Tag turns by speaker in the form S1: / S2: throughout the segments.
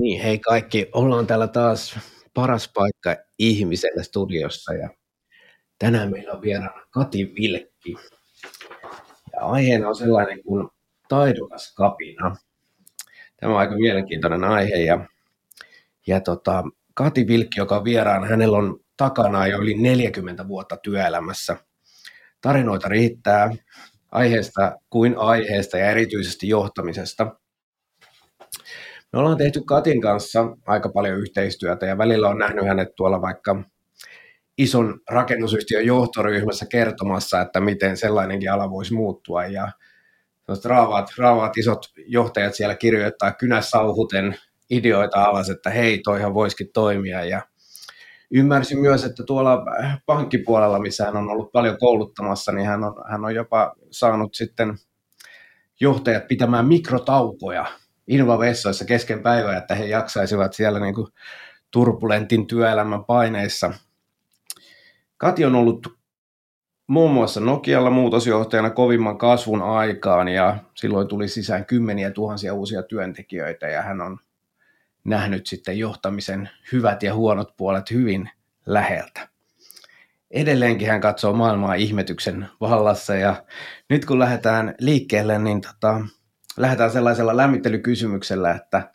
S1: Niin, hei kaikki, ollaan täällä taas paras paikka ihmiselle studiossa ja tänään meillä on vieraana Kati Vilkki. Ja aiheena on sellainen kuin taidokas kapina. Tämä on aika mielenkiintoinen aihe ja, ja tota, Kati Vilkki, joka on vieraana, hänellä on takana jo yli 40 vuotta työelämässä. Tarinoita riittää aiheesta kuin aiheesta ja erityisesti johtamisesta – me ollaan tehty Katin kanssa aika paljon yhteistyötä ja välillä on nähnyt hänet tuolla vaikka ison rakennusyhtiön johtoryhmässä kertomassa, että miten sellainenkin ala voisi muuttua. Ja raavaat, raavaat isot johtajat siellä kirjoittaa kynäsauhuten ideoita alas, että hei, toihan voisikin toimia. Ja ymmärsin myös, että tuolla pankkipuolella, missä hän on ollut paljon kouluttamassa, niin hän on, hän on jopa saanut sitten johtajat pitämään mikrotaukoja invavessoissa kesken päivää, että he jaksaisivat siellä niin kuin turbulentin työelämän paineissa. Kati on ollut muun muassa Nokialla muutosjohtajana kovimman kasvun aikaan ja silloin tuli sisään kymmeniä tuhansia uusia työntekijöitä ja hän on nähnyt sitten johtamisen hyvät ja huonot puolet hyvin läheltä. Edelleenkin hän katsoo maailmaa ihmetyksen vallassa ja nyt kun lähdetään liikkeelle, niin tota, lähdetään sellaisella lämmittelykysymyksellä, että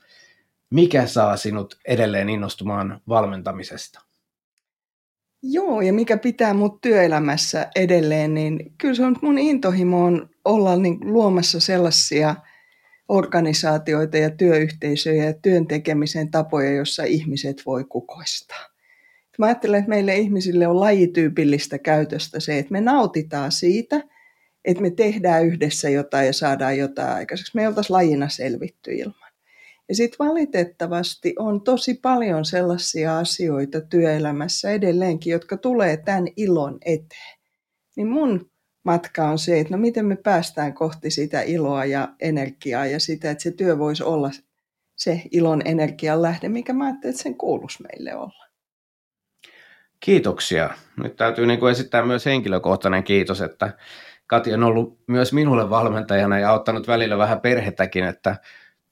S1: mikä saa sinut edelleen innostumaan valmentamisesta?
S2: Joo, ja mikä pitää mut työelämässä edelleen, niin kyllä se on mun intohimo on olla niin luomassa sellaisia organisaatioita ja työyhteisöjä ja työn tekemisen tapoja, jossa ihmiset voi kukoistaa. Mä ajattelen, että meille ihmisille on lajityypillistä käytöstä se, että me nautitaan siitä – että me tehdään yhdessä jotain ja saadaan jotain aikaiseksi. Me ei oltaisi lajina selvitty ilman. Ja sitten valitettavasti on tosi paljon sellaisia asioita työelämässä edelleenkin, jotka tulee tämän ilon eteen. Niin mun matka on se, että no miten me päästään kohti sitä iloa ja energiaa ja sitä, että se työ voisi olla se ilon energian lähde, mikä mä ajattelin, että sen kuuluisi meille olla.
S1: Kiitoksia. Nyt täytyy niin kuin esittää myös henkilökohtainen kiitos, että Kati on ollut myös minulle valmentajana ja auttanut välillä vähän perhettäkin, että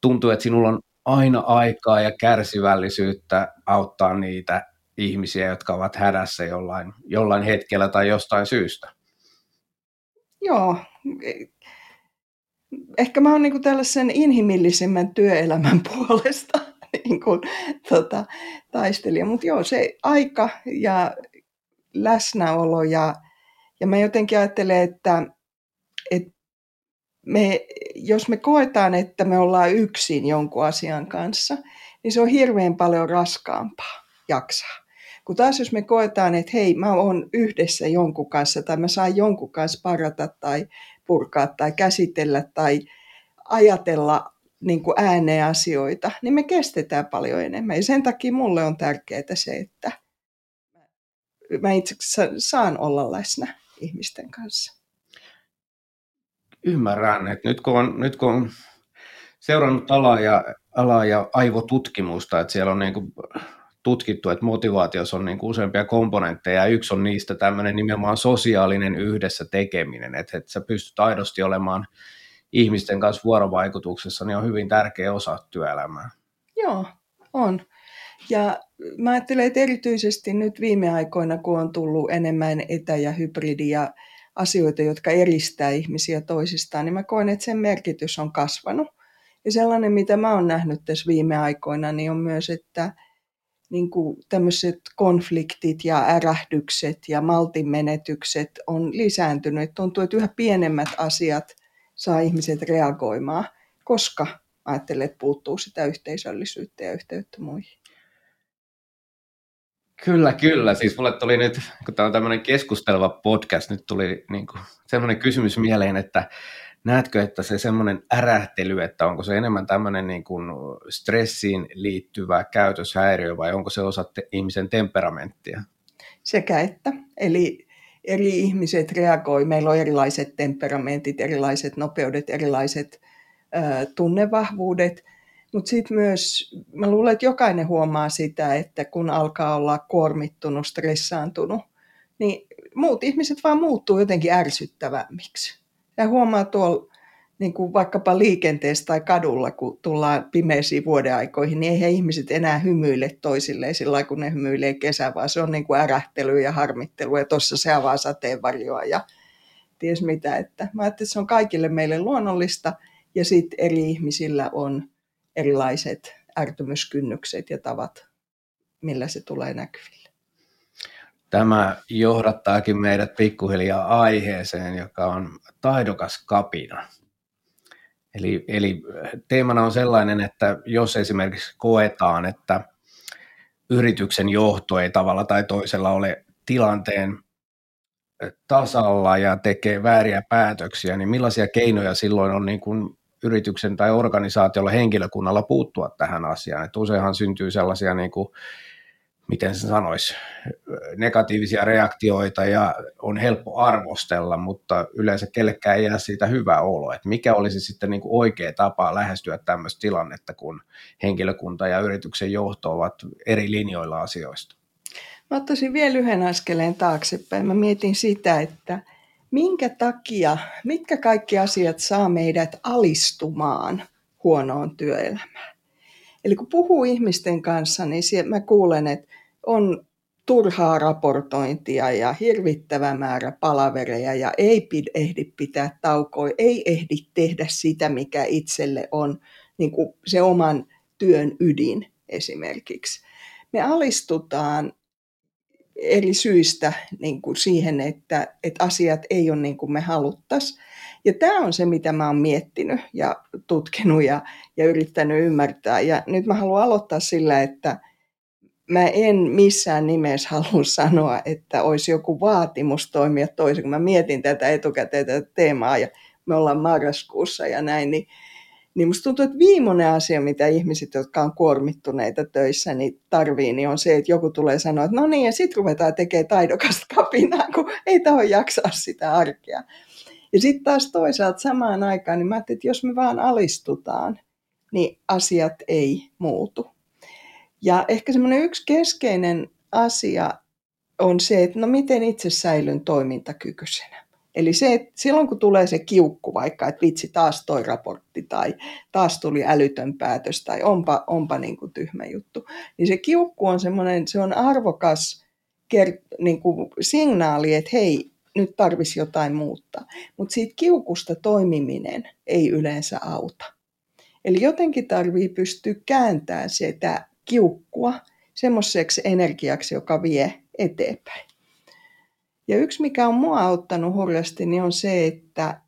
S1: tuntuu, että sinulla on aina aikaa ja kärsivällisyyttä auttaa niitä ihmisiä, jotka ovat hädässä jollain, jollain hetkellä tai jostain syystä.
S2: Joo. Ehkä mä oon niin tällaisen inhimillisemmän työelämän puolesta niin kuin, tota, taistelija. Mutta joo, se aika ja läsnäolo ja ja mä jotenkin ajattelen, että, että me, jos me koetaan, että me ollaan yksin jonkun asian kanssa, niin se on hirveän paljon raskaampaa jaksaa. Kun taas jos me koetaan, että hei, mä oon yhdessä jonkun kanssa tai mä saan jonkun kanssa parata tai purkaa tai käsitellä tai ajatella niin kuin ääneen asioita, niin me kestetään paljon enemmän. Ja sen takia mulle on tärkeää se, että mä itse saan olla läsnä ihmisten kanssa.
S1: Ymmärrän, että nyt kun on, nyt kun on seurannut alaa ja, alaa ja aivotutkimusta, että siellä on niin kuin tutkittu, että motivaatiossa on niin kuin useampia komponentteja, ja yksi on niistä tämmöinen nimenomaan sosiaalinen yhdessä tekeminen, että, että sä pystyt aidosti olemaan ihmisten kanssa vuorovaikutuksessa, niin on hyvin tärkeä osa työelämää.
S2: Joo, on. Ja mä ajattelen, että erityisesti nyt viime aikoina, kun on tullut enemmän etä- ja hybridiä asioita, jotka eristää ihmisiä toisistaan, niin mä koen, että sen merkitys on kasvanut. Ja sellainen, mitä mä oon nähnyt tässä viime aikoina, niin on myös, että niin kuin tämmöiset konfliktit ja ärähdykset ja maltinmenetykset on lisääntynyt. Tuntuu, että yhä pienemmät asiat saa ihmiset reagoimaan, koska ajattelen, että puuttuu sitä yhteisöllisyyttä ja yhteyttä muihin.
S1: Kyllä, kyllä. Siis mulle tuli nyt, kun tämä on tämmöinen keskusteleva podcast, nyt tuli niin kuin semmoinen kysymys mieleen, että näetkö, että se semmoinen ärähtely, että onko se enemmän tämmöinen niin kuin stressiin liittyvä käytöshäiriö vai onko se osa te- ihmisen temperamenttia?
S2: Sekä että. Eli eri ihmiset reagoi. Meillä on erilaiset temperamentit, erilaiset nopeudet, erilaiset ö, tunnevahvuudet – mutta sitten myös, mä luulen, että jokainen huomaa sitä, että kun alkaa olla kuormittunut, stressaantunut, niin muut ihmiset vaan muuttuu jotenkin ärsyttävämmiksi. Ja huomaa tuolla niin kuin vaikkapa liikenteessä tai kadulla, kun tullaan pimeisiin vuodeaikoihin, niin eihän ihmiset enää hymyile toisilleen sillä kun ne hymyilee kesä, vaan se on niin kuin ärähtely ja harmittelu ja tuossa se avaa sateenvarjoa ja ties mitä. Että mä että se on kaikille meille luonnollista ja sitten eri ihmisillä on erilaiset ärtymyskynnykset ja tavat, millä se tulee näkyville.
S1: Tämä johdattaakin meidät pikkuhiljaa aiheeseen, joka on taidokas kapina. Eli, eli teemana on sellainen, että jos esimerkiksi koetaan, että yrityksen johto ei tavalla tai toisella ole tilanteen tasalla ja tekee vääriä päätöksiä, niin millaisia keinoja silloin on niin kuin yrityksen tai organisaatiolla henkilökunnalla puuttua tähän asiaan? Että useinhan syntyy sellaisia niin kuin miten se sanoisi, negatiivisia reaktioita ja on helppo arvostella, mutta yleensä kellekään ei jää siitä hyvä olo. Että mikä olisi sitten niin kuin oikea tapa lähestyä tämmöistä tilannetta, kun henkilökunta ja yrityksen johto ovat eri linjoilla asioista?
S2: Mä ottaisin vielä yhden askeleen taaksepäin. Mä mietin sitä, että minkä takia, mitkä kaikki asiat saa meidät alistumaan huonoon työelämään. Eli kun puhuu ihmisten kanssa, niin mä kuulen, että on turhaa raportointia ja hirvittävä määrä palavereja ja ei ehdi pitää taukoja, ei ehdi tehdä sitä, mikä itselle on niin kuin se oman työn ydin esimerkiksi. Me alistutaan eri syistä niin kuin siihen, että, että asiat ei ole niin kuin me haluttaisiin. Ja tämä on se, mitä mä oon miettinyt ja tutkinut ja, ja yrittänyt ymmärtää. Ja nyt mä haluan aloittaa sillä, että mä en missään nimessä halua sanoa, että olisi joku vaatimus toimia toisin. Kun mä mietin tätä etukäteen tätä teemaa ja me ollaan marraskuussa ja näin, niin, niin musta tuntuu, että viimeinen asia, mitä ihmiset, jotka on kuormittuneita töissä, niin tarvii, niin on se, että joku tulee sanoa, että no niin, ja sitten ruvetaan tekemään taidokasta kapinaa, kun ei taho jaksaa sitä arkea. Ja sitten taas toisaalta samaan aikaan, niin mä ajattelin, että jos me vaan alistutaan, niin asiat ei muutu. Ja ehkä semmoinen yksi keskeinen asia on se, että no miten itse säilyn toimintakykyisenä. Eli se, että silloin kun tulee se kiukku vaikka, että vitsi taas toi raportti tai taas tuli älytön päätös tai onpa, onpa niin kuin tyhmä juttu, niin se kiukku on semmoinen, se on arvokas ker- niin kuin signaali, että hei, nyt tarvisi jotain muuttaa. Mutta siitä kiukusta toimiminen ei yleensä auta. Eli jotenkin tarvii pystyä kääntämään sitä kiukkua semmoiseksi energiaksi, joka vie eteenpäin. Ja yksi, mikä on mua auttanut hurjasti, niin on se, että,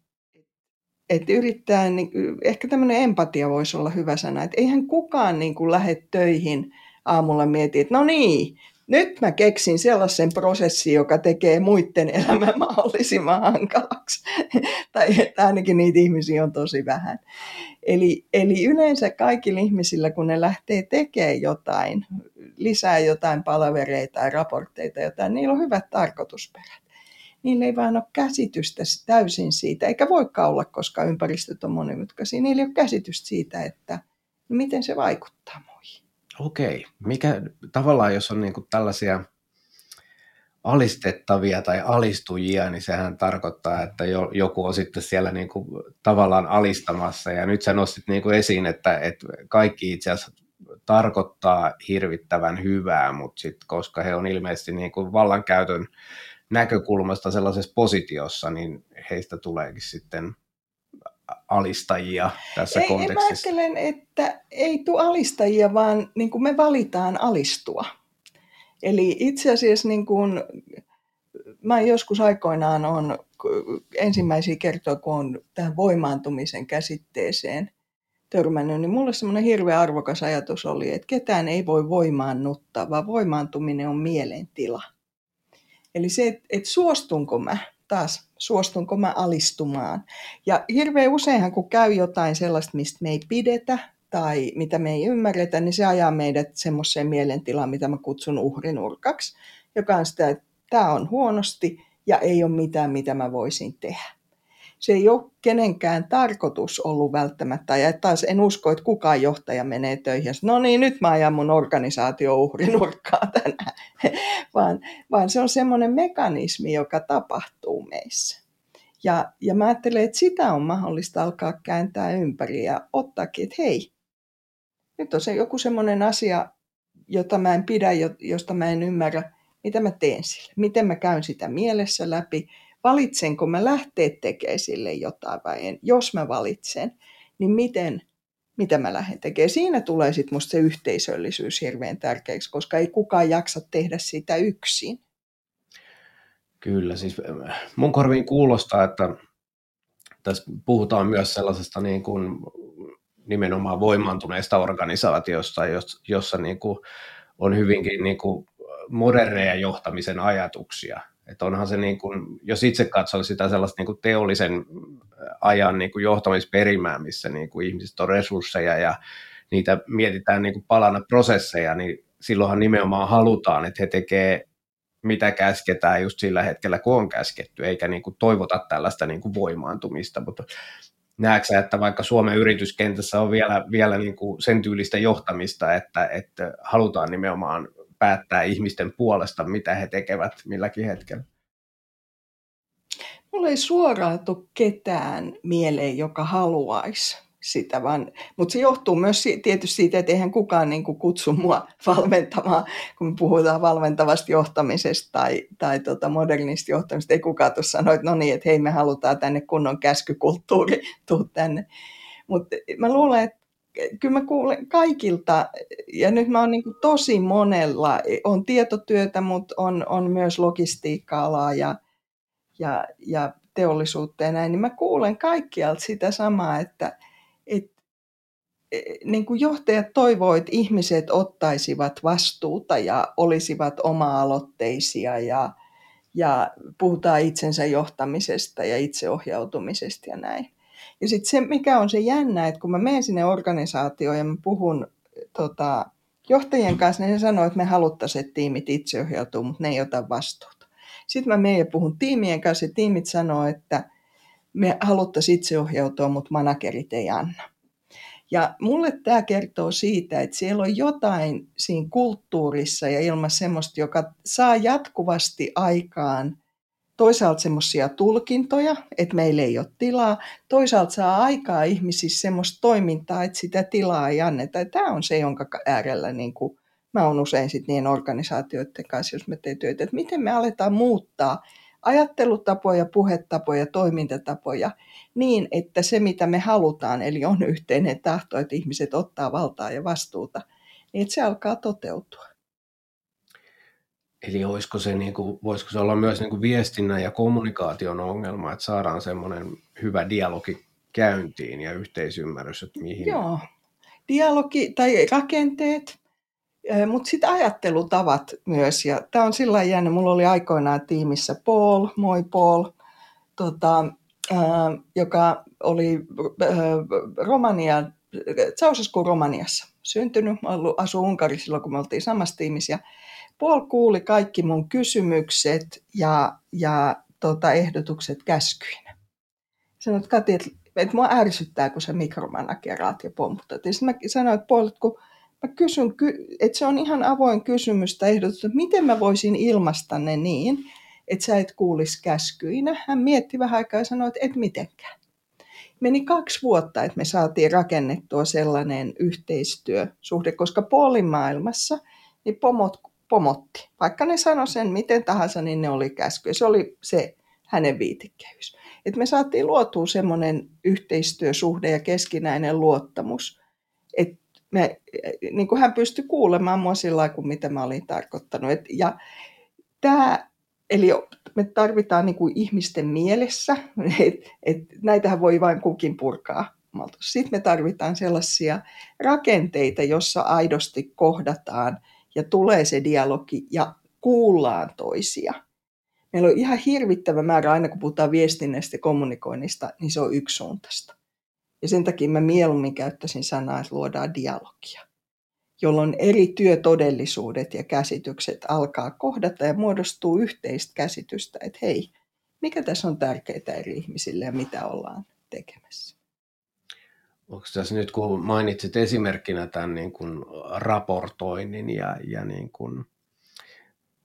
S2: että yrittää, niin, ehkä tämmöinen empatia voisi olla hyvä sana, että eihän kukaan niin kuin lähde töihin aamulla mieti, että no niin, nyt mä keksin sellaisen prosessin, joka tekee muiden elämän mahdollisimman hankalaksi. tai että ainakin niitä ihmisiä on tosi vähän. Eli, eli yleensä kaikilla ihmisillä, kun ne lähtee tekemään jotain, lisää jotain palavereita tai raportteita, jotain, niillä on hyvät tarkoitusperät. Niillä ei vaan ole käsitystä täysin siitä, eikä voikaan olla, koska ympäristöt on monimutkaisia. Niillä ei ole käsitystä siitä, että miten se vaikuttaa muihin.
S1: Okei. Mikä tavallaan, jos on niin kuin tällaisia alistettavia tai alistujia, niin sehän tarkoittaa, että jo, joku on sitten siellä niin kuin tavallaan alistamassa. Ja nyt sä nostit niin kuin esiin, että, että kaikki itse asiassa tarkoittaa hirvittävän hyvää, mutta sitten koska he on ilmeisesti niin kuin vallankäytön näkökulmasta sellaisessa positiossa, niin heistä tuleekin sitten alistajia tässä
S2: ei,
S1: kontekstissa?
S2: Mä ajattelen, että ei tule alistajia, vaan niin kuin me valitaan alistua. Eli itse asiassa niin kuin, mä joskus aikoinaan on ensimmäisiä kertoja, kun on tähän voimaantumisen käsitteeseen törmännyt, niin mulle semmoinen hirveän arvokas ajatus oli, että ketään ei voi voimaannuttaa, vaan voimaantuminen on mielentila. Eli se, että, että suostunko mä taas, suostunko mä alistumaan. Ja hirveän useinhan, kun käy jotain sellaista, mistä me ei pidetä tai mitä me ei ymmärretä, niin se ajaa meidät semmoiseen mielentilaan, mitä mä kutsun uhrinurkaksi, joka on sitä, että tämä on huonosti ja ei ole mitään, mitä mä voisin tehdä se ei ole kenenkään tarkoitus ollut välttämättä. Ja taas en usko, että kukaan johtaja menee töihin ja no niin, nyt mä ajan mun organisaatio uhrinurkkaa tänään. vaan, vaan se on semmoinen mekanismi, joka tapahtuu meissä. Ja, ja mä ajattelen, että sitä on mahdollista alkaa kääntää ympäri ja ottaakin, että hei, nyt on se joku semmoinen asia, jota mä en pidä, josta mä en ymmärrä, mitä mä teen sille. Miten mä käyn sitä mielessä läpi. Valitsenko mä lähteä tekemään sille jotain vai en. Jos mä valitsen, niin miten, mitä mä lähden tekemään. Siinä tulee sitten musta se yhteisöllisyys hirveän tärkeäksi, koska ei kukaan jaksa tehdä sitä yksin.
S1: Kyllä, siis äh, mun korviin kuulostaa, että tässä puhutaan myös sellaisesta niin kuin nimenomaan voimaantuneesta organisaatiosta, jossa niin kuin on hyvinkin niin kuin moderneja johtamisen ajatuksia. Että onhan se, niin kuin, jos itse katsoo sitä sellaista niin kuin teollisen ajan niin kuin johtamisperimää, missä niin kuin ihmiset on resursseja ja niitä mietitään niin kuin palana prosesseja, niin silloinhan nimenomaan halutaan, että he tekee mitä käsketään just sillä hetkellä, kun on käsketty, eikä niin kuin toivota tällaista niin kuin voimaantumista. Mutta näetkö että vaikka Suomen yrityskentässä on vielä, vielä niin kuin sen tyylistä johtamista, että, että halutaan nimenomaan päättää ihmisten puolesta, mitä he tekevät milläkin hetkellä?
S2: Mulla ei suoraan tule ketään mieleen, joka haluaisi sitä, vaan, mutta se johtuu myös tietysti siitä, että eihän kukaan niin kuin kutsu mua valmentamaan, kun puhutaan valmentavasta johtamisesta tai, tai tota modernista johtamisesta, ei kukaan tuossa sano, että no niin, että hei me halutaan tänne kunnon käskykulttuuri, tuu tänne. Mutta mä luulen, että kyllä mä kuulen kaikilta, ja nyt mä oon niin tosi monella, on tietotyötä, mutta on, on myös logistiikka-alaa ja, ja, ja teollisuutta ja näin, niin mä kuulen kaikkialta sitä samaa, että, että e, niin kuin johtajat toivoo, että ihmiset ottaisivat vastuuta ja olisivat oma-aloitteisia ja, ja puhutaan itsensä johtamisesta ja itseohjautumisesta ja näin. Ja sitten se, mikä on se jännä, että kun mä menen sinne organisaatioon ja mä puhun tota, johtajien kanssa, niin he sanoo, että me haluttaisiin, että tiimit itseohjautuu, mutta ne ei ota vastuuta. Sitten mä menen ja puhun tiimien kanssa ja tiimit sanoo, että me haluttaisiin itseohjautua, mutta managerit ei anna. Ja mulle tämä kertoo siitä, että siellä on jotain siinä kulttuurissa ja ilmassa semmoista, joka saa jatkuvasti aikaan toisaalta semmoisia tulkintoja, että meillä ei ole tilaa, toisaalta saa aikaa ihmisissä semmoista toimintaa, että sitä tilaa ei anneta. Ja tämä on se, jonka äärellä niin kuin, mä oon usein sit niin organisaatioiden kanssa, jos me teemme työtä, että miten me aletaan muuttaa ajattelutapoja, puhetapoja, toimintatapoja niin, että se mitä me halutaan, eli on yhteinen tahto, että ihmiset ottaa valtaa ja vastuuta, niin että se alkaa toteutua.
S1: Eli olisiko se, niin kuin, voisiko se olla myös niin kuin viestinnän ja kommunikaation ongelma, että saadaan semmoinen hyvä dialogi käyntiin ja yhteisymmärrys, että mihin...
S2: Joo, dialogi tai rakenteet, mutta sitten ajattelutavat myös. Ja tämä on sillä jännä, mulla oli aikoinaan tiimissä Paul, moi Paul, tota, äh, joka oli äh, Romania, Ceausescu Romaniassa syntynyt, asui Unkarissa silloin, kun me oltiin samassa tiimissä. Paul kuuli kaikki mun kysymykset ja, ja tota, ehdotukset käskyinä. Sanoin, että Kati, että, että mua ärsyttää, kun sä mikromanageraat ja pomputat. Ja sitten mä sanoin, että Paul, että kun mä kysyn, että se on ihan avoin kysymys tai ehdotus, että miten mä voisin ilmaista ne niin, että sä et kuulisi käskyinä. Hän mietti vähän aikaa ja sanoi, että et mitenkään. Meni kaksi vuotta, että me saatiin rakennettua sellainen yhteistyösuhde, koska Paulin maailmassa niin pomot pomotti. Vaikka ne sanoi sen miten tahansa, niin ne oli käsky. Se oli se hänen viitekehys. Et me saatiin luotua semmoinen yhteistyösuhde ja keskinäinen luottamus, että me, niin kuin hän pystyi kuulemaan mua sillä kuin mitä mä olin tarkoittanut. Et, ja tämä, eli me tarvitaan niin kuin ihmisten mielessä, että et näitähän voi vain kukin purkaa. Sitten me tarvitaan sellaisia rakenteita, jossa aidosti kohdataan – ja tulee se dialogi ja kuullaan toisia. Meillä on ihan hirvittävä määrä, aina kun puhutaan viestinnästä ja kommunikoinnista, niin se on yksisuuntaista. Ja sen takia mä mieluummin käyttäisin sanaa, että luodaan dialogia, jolloin eri työtodellisuudet ja käsitykset alkaa kohdata ja muodostuu yhteistä käsitystä, että hei, mikä tässä on tärkeää eri ihmisille ja mitä ollaan tekemässä.
S1: Onko tässä nyt, kun mainitsit esimerkkinä tämän niin kuin raportoinnin ja, ja niin kuin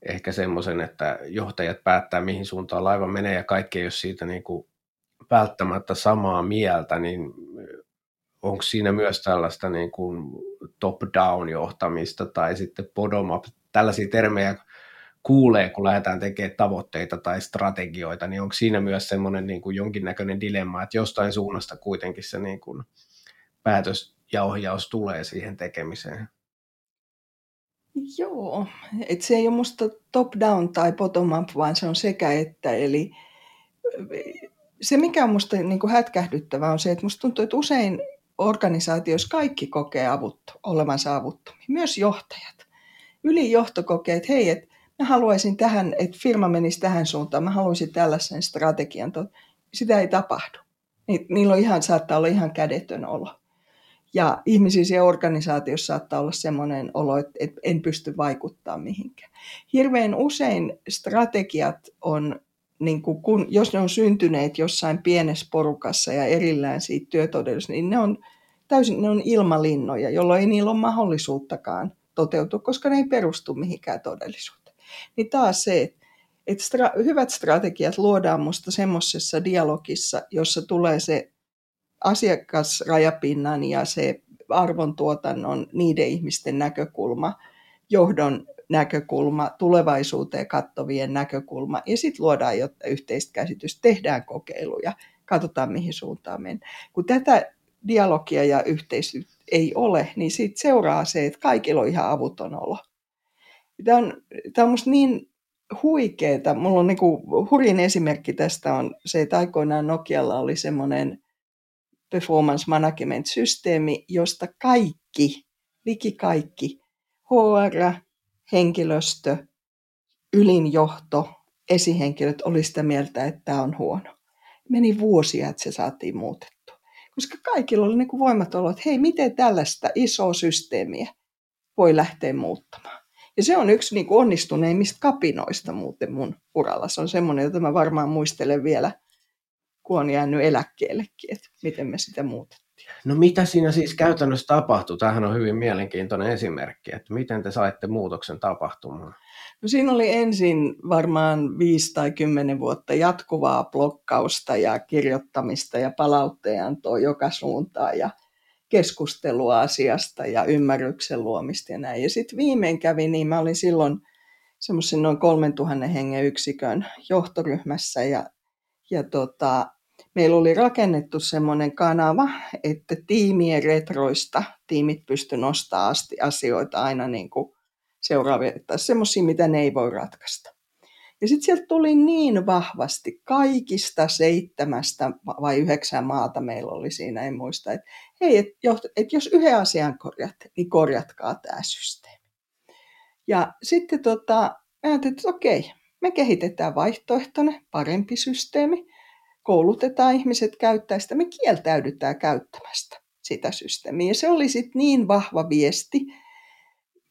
S1: ehkä semmoisen, että johtajat päättää, mihin suuntaan laiva menee ja kaikki ei ole siitä niin kuin välttämättä samaa mieltä, niin onko siinä myös tällaista niin kuin top-down johtamista tai sitten bottom-up, tällaisia termejä kuulee, kun lähdetään tekemään tavoitteita tai strategioita, niin onko siinä myös semmoinen niin kuin jonkinnäköinen dilemma, että jostain suunnasta kuitenkin se niin kuin päätös ja ohjaus tulee siihen tekemiseen?
S2: Joo, että se ei ole musta top-down tai bottom-up, vaan se on sekä että. Eli se, mikä on musta niin kuin hätkähdyttävää, on se, että musta tuntuu, että usein organisaatioissa kaikki kokee avuttu, olevansa avuttomia, myös johtajat. Ylijohto kokee, että hei, että mä haluaisin tähän, että firma menisi tähän suuntaan, mä haluaisin tällaisen strategian. Sitä ei tapahdu. Niillä on ihan, saattaa olla ihan kädetön olo. Ja ihmisissä organisaatiossa saattaa olla sellainen olo, että en pysty vaikuttaa mihinkään. Hirveän usein strategiat on, niin kuin kun, jos ne on syntyneet jossain pienessä porukassa ja erillään siitä työtodellisuudesta, niin ne on täysin ne on ilmalinnoja, jolloin ei niillä ole mahdollisuuttakaan toteutua, koska ne ei perustu mihinkään todellisuuteen. Niin taas se, että stra- hyvät strategiat luodaan minusta semmoisessa dialogissa, jossa tulee se asiakasrajapinnan ja se arvontuotannon niiden ihmisten näkökulma, johdon näkökulma, tulevaisuuteen kattovien näkökulma, ja sitten luodaan jo yhteistä käsitystä, tehdään kokeiluja, katsotaan mihin suuntaan mennään. Kun tätä dialogia ja yhteistyötä ei ole, niin siitä seuraa se, että kaikilla on ihan avuton olo. Tämä on, tämä on musta niin huikeeta. Mulla on niin kuin, hurjin esimerkki tästä on se, että aikoinaan Nokialla oli semmoinen performance management-systeemi, josta kaikki, liki kaikki, HR, henkilöstö, ylinjohto, esihenkilöt oli sitä mieltä, että tämä on huono. Meni vuosia, että se saatiin muutettua. Koska kaikilla oli niin kuin voimat olla, että hei, miten tällaista isoa systeemiä voi lähteä muuttamaan. Ja se on yksi niin kuin onnistuneimmista kapinoista muuten mun uralla. Se on semmoinen, jota mä varmaan muistelen vielä – kun on jäänyt eläkkeellekin, että miten me sitä muutettiin.
S1: No mitä siinä siis käytännössä tapahtui? Tämähän on hyvin mielenkiintoinen esimerkki, että miten te saitte muutoksen tapahtumaan?
S2: No siinä oli ensin varmaan viisi tai kymmenen vuotta jatkuvaa blokkausta ja kirjoittamista ja palautteenantoa joka suuntaan ja keskustelua asiasta ja ymmärryksen luomista ja näin. Ja sitten viimein kävi niin, mä olin silloin semmoisen noin 3000 hengen yksikön johtoryhmässä ja, ja tota, meillä oli rakennettu semmoinen kanava, että tiimien retroista tiimit pysty nostamaan asti asioita aina niin kuin seuraavia, tai semmoisia, mitä ne ei voi ratkaista. Ja sitten sieltä tuli niin vahvasti kaikista seitsemästä vai yhdeksän maata meillä oli siinä, en muista, että hei, et, et jos yhden asian korjat, niin korjatkaa tämä systeemi. Ja sitten tota, ajattelin, että okei, me kehitetään vaihtoehtoinen, parempi systeemi, koulutetaan ihmiset käyttää sitä, me kieltäydytään käyttämästä sitä systeemiä. Ja se oli sitten niin vahva viesti,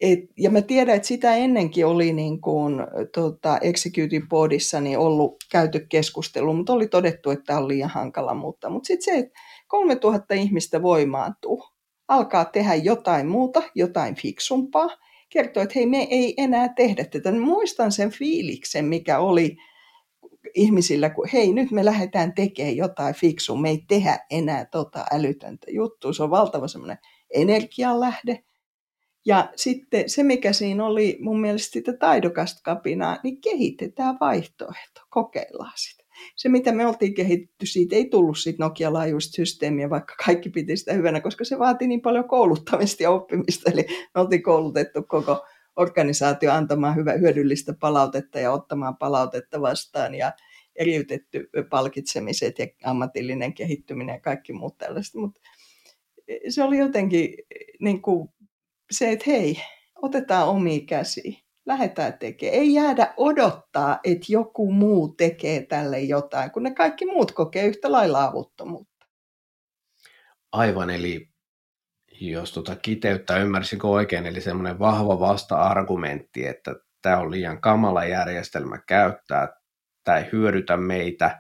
S2: et, ja mä tiedän, että sitä ennenkin oli niin kuin, tota, Executive Boardissa niin ollut käyty keskustelu, mutta oli todettu, että tämä on liian hankala muuttaa. Mutta sitten se, että 3000 ihmistä voimaantuu, alkaa tehdä jotain muuta, jotain fiksumpaa, kertoo, että hei, me ei enää tehdä tätä. Muistan sen fiiliksen, mikä oli ihmisillä, kun hei, nyt me lähdetään tekemään jotain fiksua, me ei tehdä enää tota älytöntä juttua. Se on valtava semmoinen energianlähde. Ja sitten se, mikä siinä oli mun mielestä sitä taidokasta kapinaa, niin kehitetään vaihtoehto, kokeillaan sitä. Se, mitä me oltiin kehitetty, siitä ei tullut siitä Nokia-laajuista systeemiä, vaikka kaikki piti sitä hyvänä, koska se vaati niin paljon kouluttamista ja oppimista. Eli me oltiin koulutettu koko organisaatio antamaan hyvä, hyödyllistä palautetta ja ottamaan palautetta vastaan ja eriytetty palkitsemiset ja ammatillinen kehittyminen ja kaikki muut tällaiset. Mutta se oli jotenkin niin kuin se, että hei, otetaan omi käsi, lähdetään tekemään. Ei jäädä odottaa, että joku muu tekee tälle jotain, kun ne kaikki muut kokee yhtä lailla avuttomuutta.
S1: Aivan, eli jos tuota kiteyttää, ymmärsikö oikein, eli semmoinen vahva vasta-argumentti, että tämä on liian kamala järjestelmä käyttää, tämä ei hyödytä meitä,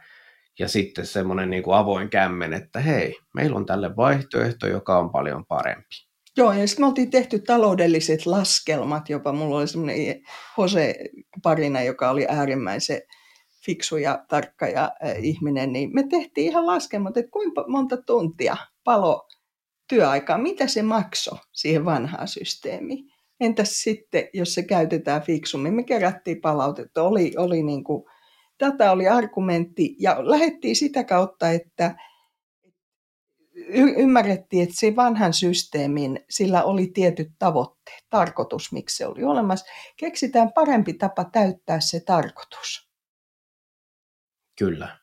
S1: ja sitten semmoinen niin kuin avoin kämmen, että hei, meillä on tälle vaihtoehto, joka on paljon parempi.
S2: Joo, ja sitten me oltiin tehty taloudelliset laskelmat, jopa mulla oli semmoinen Jose Parina, joka oli äärimmäisen fiksu ja tarkka ja äh, ihminen, niin me tehtiin ihan laskelmat, että kuinka monta tuntia palo työaikaa, mitä se maksoi siihen vanhaan systeemiin. Entäs sitten, jos se käytetään fiksummin? Me kerättiin palautetta, oli, oli niin kuin, tätä oli argumentti ja lähdettiin sitä kautta, että ymmärrettiin, että se vanhan systeemin, sillä oli tietyt tavoitteet, tarkoitus, miksi se oli olemassa. Keksitään parempi tapa täyttää se tarkoitus.
S1: Kyllä.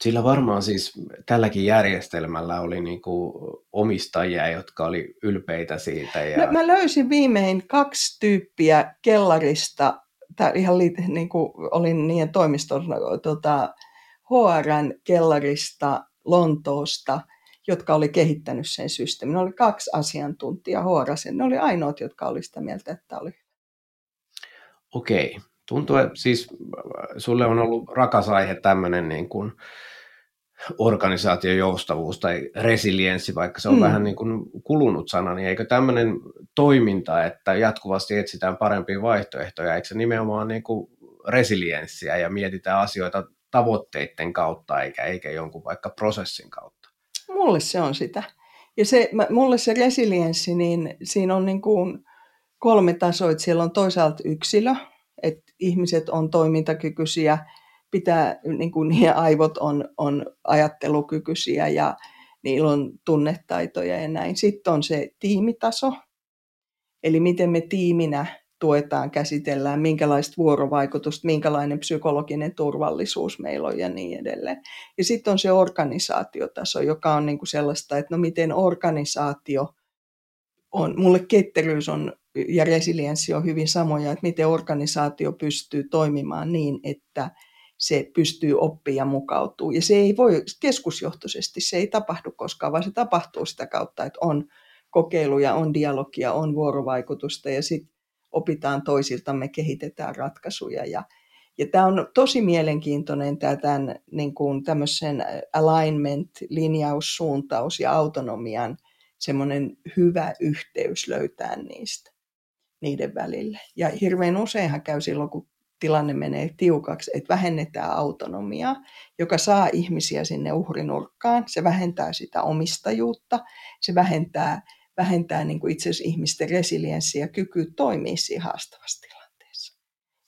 S1: Sillä varmaan siis tälläkin järjestelmällä oli niin kuin omistajia, jotka oli ylpeitä siitä. Ja...
S2: Mä, mä löysin viimein kaksi tyyppiä kellarista, Tää ihan li, niin kuin olin niiden toimiston tota, HRn kellarista Lontoosta, jotka oli kehittänyt sen systeemin. Ne oli kaksi asiantuntijaa HRS, ne oli ainoat, jotka oli sitä mieltä, että oli
S1: Okei. Tuntuu, että siis sulle on ollut rakas aihe tämmöinen niin kuin organisaation joustavuus tai resilienssi, vaikka se on mm. vähän niin kuin kulunut sana, niin eikö tämmöinen toiminta, että jatkuvasti etsitään parempia vaihtoehtoja, eikö se nimenomaan niin kuin resilienssiä ja mietitään asioita tavoitteiden kautta eikä, eikä jonkun vaikka prosessin kautta?
S2: Mulle se on sitä. Ja se, mulle se resilienssi, niin siinä on niin kuin kolme tasoa, että siellä on toisaalta yksilö, että ihmiset on toimintakykyisiä, pitää, niin kuin niiden aivot on, on ajattelukykyisiä ja niillä on tunnetaitoja ja näin. Sitten on se tiimitaso, eli miten me tiiminä tuetaan, käsitellään, minkälaista vuorovaikutusta, minkälainen psykologinen turvallisuus meillä on ja niin edelleen. Ja sitten on se organisaatiotaso, joka on niin kuin sellaista, että no miten organisaatio on, mulle ketteryys on ja resilienssi on hyvin samoja, että miten organisaatio pystyy toimimaan niin, että se pystyy oppimaan ja mukautuu. Ja se ei voi keskusjohtoisesti, se ei tapahdu koskaan, vaan se tapahtuu sitä kautta, että on kokeiluja, on dialogia, on vuorovaikutusta ja sitten opitaan toisiltamme, kehitetään ratkaisuja. Ja, ja tämä on tosi mielenkiintoinen tämä tämän, niin kuin tämmöisen alignment, linjaus, suuntaus ja autonomian semmoinen hyvä yhteys löytää niistä, niiden välille. Ja hirveän useinhan käy silloin, kun tilanne menee tiukaksi, että vähennetään autonomiaa, joka saa ihmisiä sinne uhrinurkkaan. Se vähentää sitä omistajuutta, se vähentää, vähentää niin kuin itse asiassa ihmisten resilienssiä ja kyky toimia siinä haastavassa tilanteessa.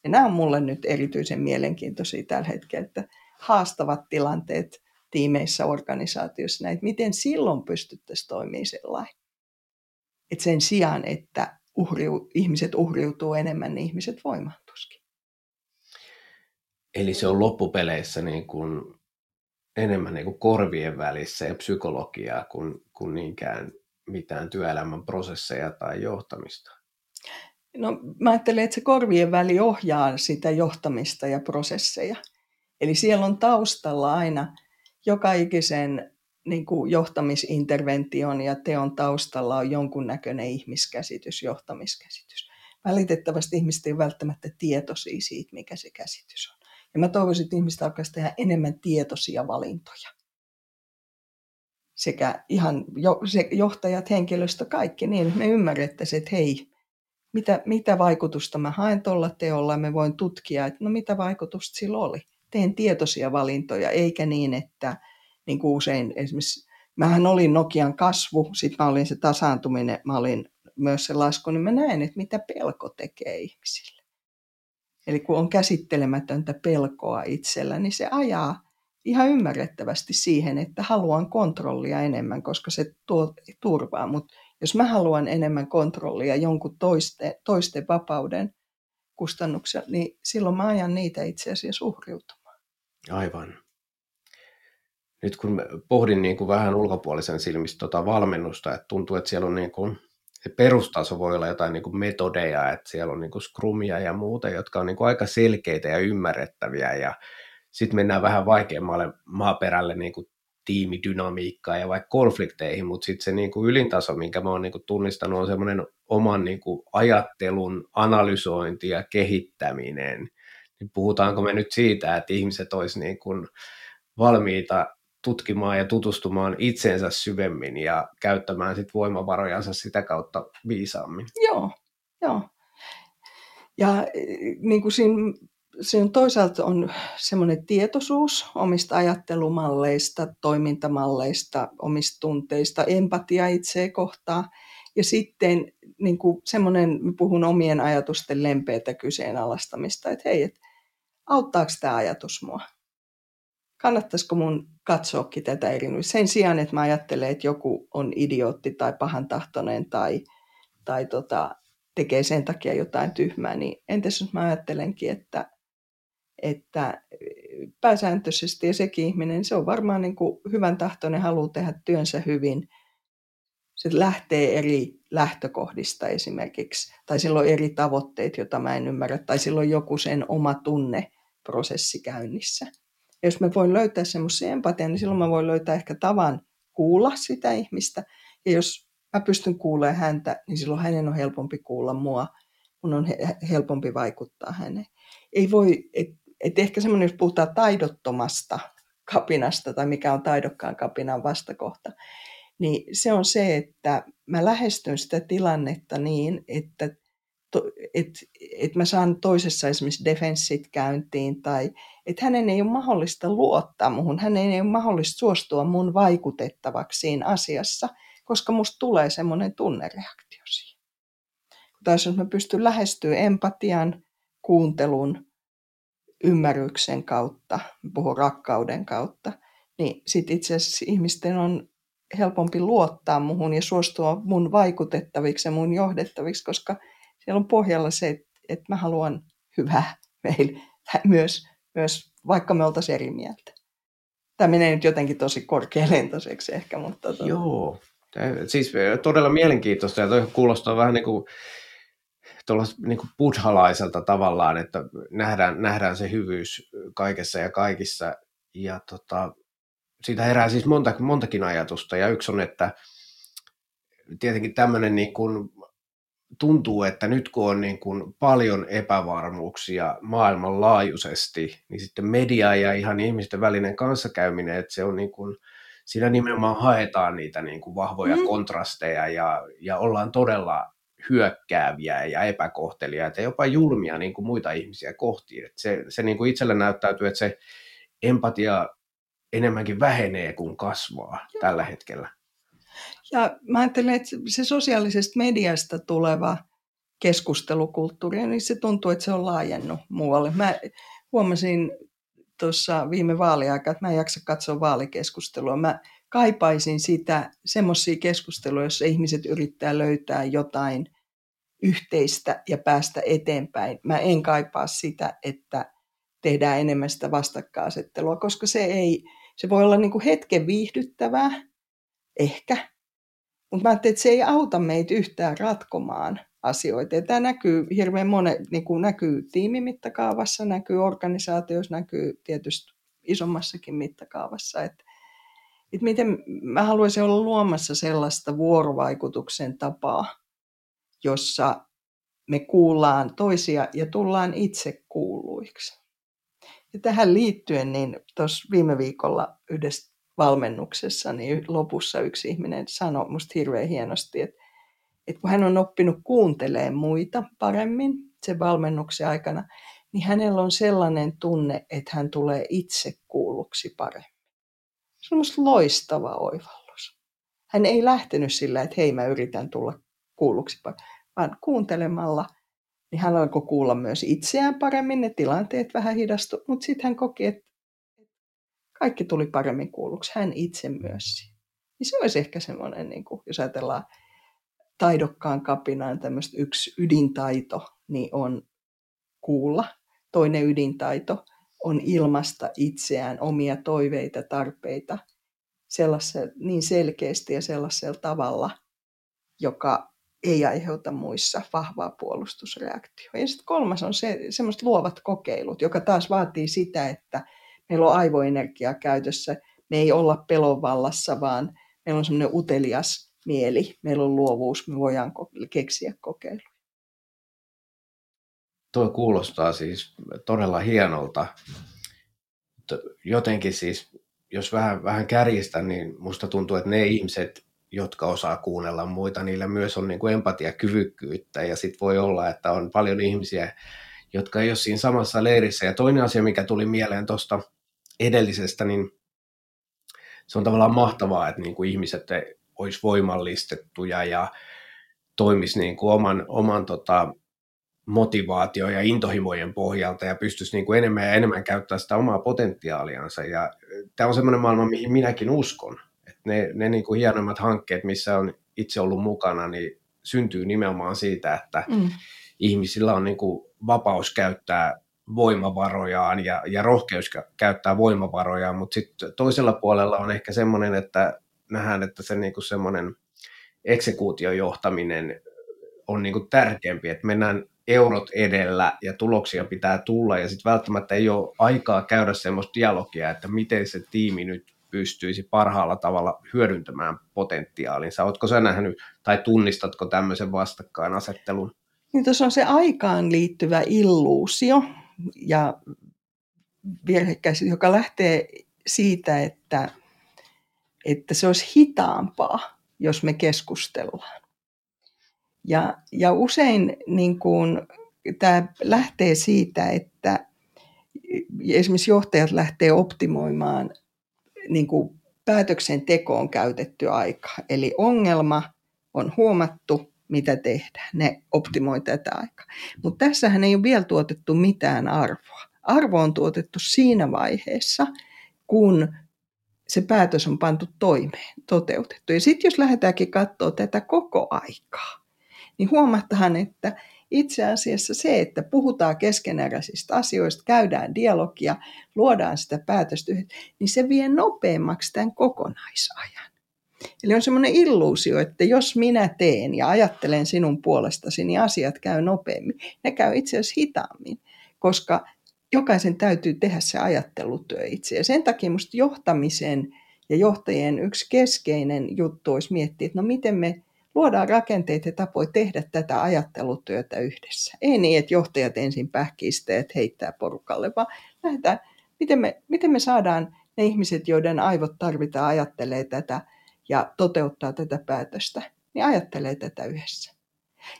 S2: Ja nämä on mulle nyt erityisen mielenkiintoisia tällä hetkellä, että haastavat tilanteet tiimeissä, organisaatioissa, näitä, miten silloin pystyttäisiin toimimaan sellainen. Että sen sijaan, että uhriu, ihmiset uhriutuu enemmän, niin ihmiset voimaantuskin.
S1: Eli se on loppupeleissä niin kuin enemmän niin kuin korvien välissä ja psykologiaa kuin, kuin niinkään mitään työelämän prosesseja tai johtamista.
S2: No, mä ajattelen, että se korvien väli ohjaa sitä johtamista ja prosesseja. Eli siellä on taustalla aina joka ikisen niin kuin johtamisintervention ja teon taustalla on jonkunnäköinen ihmiskäsitys, johtamiskäsitys. Valitettavasti ihmiset eivät välttämättä tietoisia siitä, mikä se käsitys on. Ja mä toivoisin, että ihmiset alkaisivat tehdä enemmän tietoisia valintoja. Sekä ihan jo, se, johtajat, henkilöstö, kaikki, niin me ymmärrettäisiin, että hei, mitä, mitä vaikutusta mä haen tuolla teolla, me voin tutkia, että no mitä vaikutusta sillä oli. Teen tietoisia valintoja, eikä niin, että niin kuin usein esimerkiksi, mähän olin Nokian kasvu, sitten mä olin se tasaantuminen, mä olin myös se lasku, niin mä näen, että mitä pelko tekee ihmisille. Eli kun on käsittelemätöntä pelkoa itsellä, niin se ajaa ihan ymmärrettävästi siihen, että haluan kontrollia enemmän, koska se tuo turvaa. Mutta jos mä haluan enemmän kontrollia jonkun toiste, toisten vapauden kustannuksella, niin silloin mä ajan niitä itse asiassa uhriutumaan.
S1: Aivan. Nyt kun pohdin niin kuin vähän ulkopuolisen silmistä tuota valmennusta, että tuntuu, että siellä on niin kuin se perustaso voi olla jotain niin kuin metodeja, että siellä on niin kuin scrumia ja muuta, jotka on niin kuin aika selkeitä ja ymmärrettäviä ja sitten mennään vähän vaikeammalle maaperälle niin kuin tiimidynamiikkaa ja vaikka konflikteihin, mutta sitten se niin kuin ylintaso, minkä mä oon niin kuin tunnistanut, on semmoinen oman niin kuin ajattelun analysointi ja kehittäminen. Niin puhutaanko me nyt siitä, että ihmiset olisi niin kuin valmiita tutkimaan ja tutustumaan itseensä syvemmin ja käyttämään sit voimavarojansa sitä kautta viisaammin.
S2: Joo, joo. Ja niin kuin siinä on toisaalta on semmoinen tietoisuus omista ajattelumalleista, toimintamalleista, omista tunteista, empatia itseä kohtaan. Ja sitten niin kuin semmoinen, puhun omien ajatusten lempeätä kyseenalaistamista, että hei, et, auttaako tämä ajatus mua? Kannattaisiko mun katsoakin tätä eri Sen sijaan, että mä ajattelen, että joku on idiootti tai pahantahtoinen tai, tai tota, tekee sen takia jotain tyhmää, niin entäs jos mä ajattelenkin, että, että pääsääntöisesti ja sekin ihminen, se on varmaan niin kuin hyvän tahtoinen, haluaa tehdä työnsä hyvin. Se lähtee eri lähtökohdista esimerkiksi, tai sillä on eri tavoitteet, joita mä en ymmärrä, tai sillä on joku sen oma tunneprosessi käynnissä. Ja jos mä voin löytää semmoisia empatiaa, niin silloin mä voin löytää ehkä tavan kuulla sitä ihmistä. Ja jos mä pystyn kuulemaan häntä, niin silloin hänen on helpompi kuulla mua. Mun on helpompi vaikuttaa häneen. Ei voi, et, et ehkä semmoinen, jos puhutaan taidottomasta kapinasta tai mikä on taidokkaan kapinan vastakohta, niin se on se, että mä lähestyn sitä tilannetta niin, että että et mä saan toisessa esimerkiksi defenssit käyntiin tai että hänen ei ole mahdollista luottaa muhun, hänen ei ole mahdollista suostua mun vaikutettavaksi siinä asiassa, koska musta tulee semmoinen tunnereaktio siihen. Tai jos mä pystyn lähestyä empatian, kuuntelun, ymmärryksen kautta, puhun rakkauden kautta, niin sitten itse asiassa ihmisten on helpompi luottaa muhun ja suostua mun vaikutettaviksi ja mun johdettaviksi, koska siellä on pohjalla se, että, että mä haluan hyvää meille myös, myös vaikka me oltaisiin eri mieltä. Tämä menee nyt jotenkin tosi korkealentoiseksi ehkä, mutta...
S1: Tuota... Joo, siis todella mielenkiintoista ja toi kuulostaa vähän niin kuin niin kuin buddhalaiselta tavallaan, että nähdään, nähdään se hyvyys kaikessa ja kaikissa. Ja tota, siitä herää siis monta, montakin ajatusta ja yksi on, että tietenkin tämmöinen niin kuin tuntuu, että nyt kun on niin kuin paljon epävarmuuksia maailmanlaajuisesti, niin sitten media ja ihan ihmisten välinen kanssakäyminen, että se on niin kuin, siinä nimenomaan haetaan niitä niin kuin vahvoja mm. kontrasteja ja, ja ollaan todella hyökkääviä ja epäkohteliaita ja jopa julmia niin kuin muita ihmisiä kohti. Että se se niin kuin itselle näyttäytyy, että se empatia enemmänkin vähenee kuin kasvaa Joo. tällä hetkellä.
S2: Ja mä ajattelen, että se sosiaalisesta mediasta tuleva keskustelukulttuuri, niin se tuntuu, että se on laajennut muualle. Mä huomasin tuossa viime vaaliaikaa, että mä en jaksa katsoa vaalikeskustelua. Mä kaipaisin sitä semmoisia keskusteluja, joissa ihmiset yrittää löytää jotain yhteistä ja päästä eteenpäin. Mä en kaipaa sitä, että tehdään enemmän sitä vastakkainasettelua, koska se ei, se voi olla niin kuin hetken viihdyttävää, ehkä, mutta mä ajattelin, että se ei auta meitä yhtään ratkomaan asioita. Ja tämä näkyy hirveän monen, niin kuin näkyy tiimimittakaavassa, näkyy organisaatioissa, näkyy tietysti isommassakin mittakaavassa. Että, että miten mä haluaisin olla luomassa sellaista vuorovaikutuksen tapaa, jossa me kuullaan toisia ja tullaan itse kuuluiksi. Ja tähän liittyen, niin tuossa viime viikolla yhdessä valmennuksessa, niin lopussa yksi ihminen sanoi musta hirveän hienosti, että, että kun hän on oppinut kuuntelemaan muita paremmin sen valmennuksen aikana, niin hänellä on sellainen tunne, että hän tulee itse kuulluksi paremmin. Se on musta loistava oivallus. Hän ei lähtenyt sillä, että hei mä yritän tulla kuulluksi paremmin, vaan kuuntelemalla niin hän alkoi kuulla myös itseään paremmin, ne tilanteet vähän hidastu, mutta sitten hän koki, että kaikki tuli paremmin kuulluksi, hän itse myös. Niin se olisi ehkä semmoinen, niin kuin, jos ajatellaan taidokkaan kapinaan tämmöistä yksi ydintaito, niin on kuulla. Toinen ydintaito on ilmasta itseään, omia toiveita, tarpeita niin selkeästi ja sellaisella tavalla, joka ei aiheuta muissa vahvaa puolustusreaktioa. Ja sitten kolmas on se, semmoiset luovat kokeilut, joka taas vaatii sitä, että meillä on aivoenergiaa käytössä. Me ei olla pelon vallassa, vaan meillä on semmoinen utelias mieli, meillä on luovuus, me voidaan keksiä kokeilu.
S1: Tuo kuulostaa siis todella hienolta. Jotenkin siis, jos vähän, vähän kärjistän, niin musta tuntuu, että ne ihmiset, jotka osaa kuunnella muita, niillä myös on niin kuin empatiakyvykkyyttä ja sitten voi olla, että on paljon ihmisiä, jotka ei ole siinä samassa leirissä. Ja toinen asia, mikä tuli mieleen tuosta edellisestä, niin se on tavallaan mahtavaa, että niin kuin ihmiset olisi voimallistettuja ja toimisi niin kuin oman, oman tota, motivaatio ja intohimojen pohjalta ja pystyisi niin kuin enemmän ja enemmän käyttämään sitä omaa potentiaaliansa. Ja tämä on semmoinen maailma, mihin minäkin uskon. Että ne ne niin kuin hienoimmat hankkeet, missä on itse ollut mukana, niin syntyy nimenomaan siitä, että mm. ihmisillä on niin kuin vapaus käyttää voimavarojaan ja, ja rohkeus käyttää voimavarojaan, mutta sitten toisella puolella on ehkä semmoinen, että nähdään, että se niin kuin semmoinen eksekuutiojohtaminen on niin kuin tärkeämpi, että mennään eurot edellä ja tuloksia pitää tulla ja sitten välttämättä ei ole aikaa käydä semmoista dialogia, että miten se tiimi nyt pystyisi parhaalla tavalla hyödyntämään potentiaalinsa. Oletko sä nähnyt tai tunnistatko tämmöisen vastakkainasettelun?
S2: Niin tuossa on se aikaan liittyvä illuusio ja virhekäsitys, joka lähtee siitä, että, että se olisi hitaampaa, jos me keskustellaan. Ja, ja usein niin kuin, tämä lähtee siitä, että esimerkiksi johtajat lähtee optimoimaan niin kuin päätöksentekoon käytetty aika. Eli ongelma on huomattu, mitä tehdään. Ne optimoi tätä aikaa. Mutta tässähän ei ole vielä tuotettu mitään arvoa. Arvo on tuotettu siinä vaiheessa, kun se päätös on pantu toimeen, toteutettu. Ja sitten jos lähdetäänkin katsoa tätä koko aikaa, niin huomataan, että itse asiassa se, että puhutaan keskeneräisistä asioista, käydään dialogia, luodaan sitä päätöstä, niin se vie nopeammaksi tämän kokonaisajan. Eli on semmoinen illuusio, että jos minä teen ja ajattelen sinun puolestasi, niin asiat käy nopeammin. Ne käy itse asiassa hitaammin, koska jokaisen täytyy tehdä se ajattelutyö itse. Ja sen takia minusta johtamisen ja johtajien yksi keskeinen juttu olisi miettiä, että no miten me luodaan rakenteet ja tapoja tehdä tätä ajattelutyötä yhdessä. Ei niin, että johtajat ensin pähkisteet heittää porukalle, vaan lähdetään, miten me, miten me saadaan ne ihmiset, joiden aivot tarvitaan, ajattelee tätä ja toteuttaa tätä päätöstä, niin ajattelee tätä yhdessä.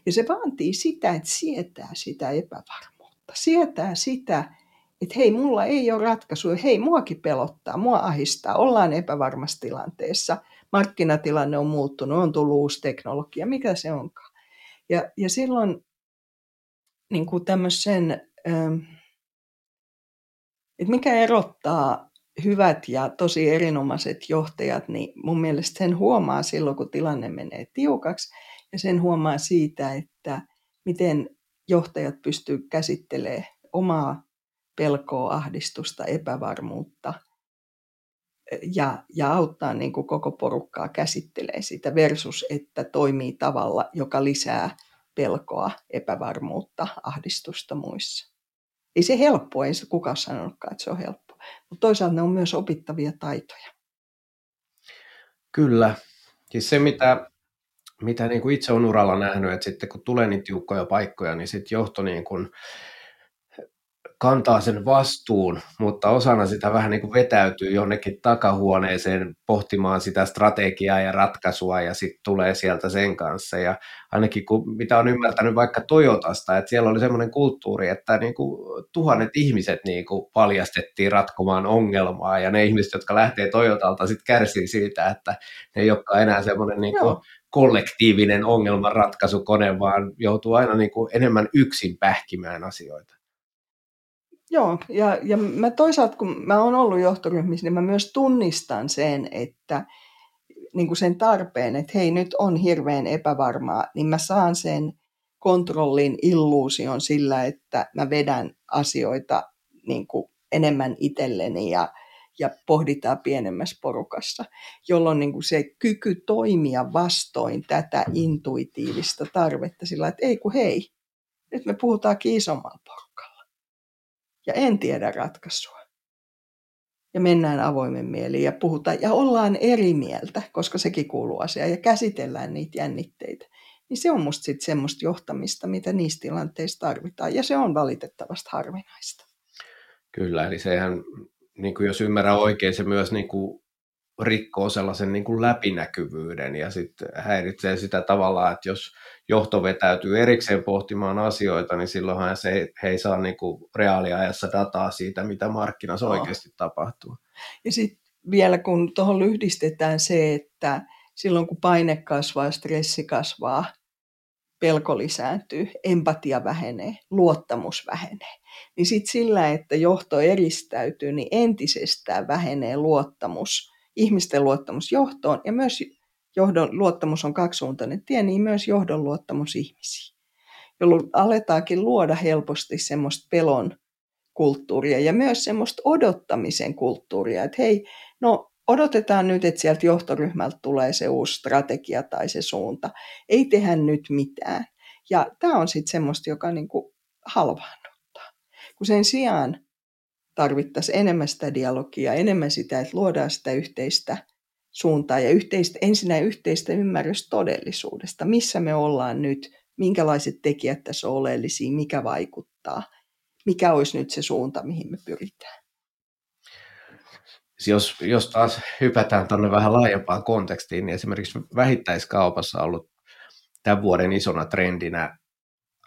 S2: Ja se vaatii sitä, että sietää sitä epävarmuutta. Sietää sitä, että hei, mulla ei ole ratkaisuja, hei, muakin pelottaa, mua ahistaa, ollaan epävarmassa tilanteessa – markkinatilanne on muuttunut, on tullut uusi teknologia, mikä se onkaan. Ja, ja silloin niin kuin tämmöisen, että mikä erottaa hyvät ja tosi erinomaiset johtajat, niin mun mielestä sen huomaa silloin, kun tilanne menee tiukaksi, ja sen huomaa siitä, että miten johtajat pystyy käsittelemään omaa pelkoa, ahdistusta, epävarmuutta – ja, ja auttaa niin kuin koko porukkaa käsittelee sitä versus, että toimii tavalla, joka lisää pelkoa, epävarmuutta, ahdistusta muissa. Ei se helppoa, ei se kukaan sanonutkaan, että se on helppoa. Mutta toisaalta ne on myös opittavia taitoja.
S1: Kyllä. Siis se, mitä, mitä niin kuin itse on uralla nähnyt, että sitten kun tulee niin tiukkoja paikkoja, niin sitten johto niin kuin, kantaa sen vastuun, mutta osana sitä vähän niin kuin vetäytyy jonnekin takahuoneeseen pohtimaan sitä strategiaa ja ratkaisua ja sitten tulee sieltä sen kanssa. Ja ainakin kun, mitä on ymmärtänyt vaikka Toyotasta, että siellä oli semmoinen kulttuuri, että niin kuin tuhannet ihmiset niin kuin paljastettiin ratkomaan ongelmaa ja ne ihmiset, jotka lähtee Toyotalta sitten kärsii siitä, että ne ei olekaan enää semmoinen niin kuin kollektiivinen ongelmanratkaisukone, vaan joutuu aina niin kuin enemmän yksin pähkimään asioita.
S2: Joo, ja, ja mä toisaalta kun mä oon ollut johtoryhmissä, niin mä myös tunnistan sen, että niin kuin sen tarpeen, että hei nyt on hirveän epävarmaa, niin mä saan sen kontrollin illuusion sillä, että mä vedän asioita niin kuin enemmän itselleni ja, ja pohditaan pienemmässä porukassa, jolloin niin kuin se kyky toimia vastoin tätä intuitiivista tarvetta sillä, että ei kun hei, nyt me puhutaankin isommalla porukalla ja en tiedä ratkaisua. Ja mennään avoimen mieliin ja puhutaan ja ollaan eri mieltä, koska sekin kuuluu asiaan ja käsitellään niitä jännitteitä. Niin se on musta sitten semmoista johtamista, mitä niissä tilanteissa tarvitaan ja se on valitettavasti harvinaista.
S1: Kyllä, eli sehän, niin kuin jos ymmärrän oikein, se myös niin kuin rikkoo sellaisen niin kuin läpinäkyvyyden ja sitten häiritsee sitä tavallaan, että jos johto vetäytyy erikseen pohtimaan asioita, niin silloinhan se, he ei saa niin kuin reaaliajassa dataa siitä, mitä markkinassa no. oikeasti tapahtuu.
S2: Ja sitten vielä kun tuohon yhdistetään se, että silloin kun paine kasvaa, stressi kasvaa, pelko lisääntyy, empatia vähenee, luottamus vähenee. Niin sitten sillä, että johto eristäytyy, niin entisestään vähenee luottamus, ihmisten luottamus johtoon ja myös johdon luottamus on kaksisuuntainen tie, niin myös johdon luottamus ihmisiin, jolloin aletaankin luoda helposti semmoista pelon kulttuuria ja myös semmoista odottamisen kulttuuria, että hei, no odotetaan nyt, että sieltä johtoryhmältä tulee se uusi strategia tai se suunta. Ei tehdä nyt mitään. Ja tämä on sitten semmoista, joka niinku halvaannuttaa. Kun sen sijaan tarvittaisiin enemmän sitä dialogia, enemmän sitä, että luodaan sitä yhteistä suuntaa ja yhteistä, ensinnä yhteistä ymmärrystä todellisuudesta, missä me ollaan nyt, minkälaiset tekijät tässä on oleellisia, mikä vaikuttaa, mikä olisi nyt se suunta, mihin me pyritään.
S1: Jos, jos taas hypätään tuonne vähän laajempaan kontekstiin, niin esimerkiksi vähittäiskaupassa on ollut tämän vuoden isona trendinä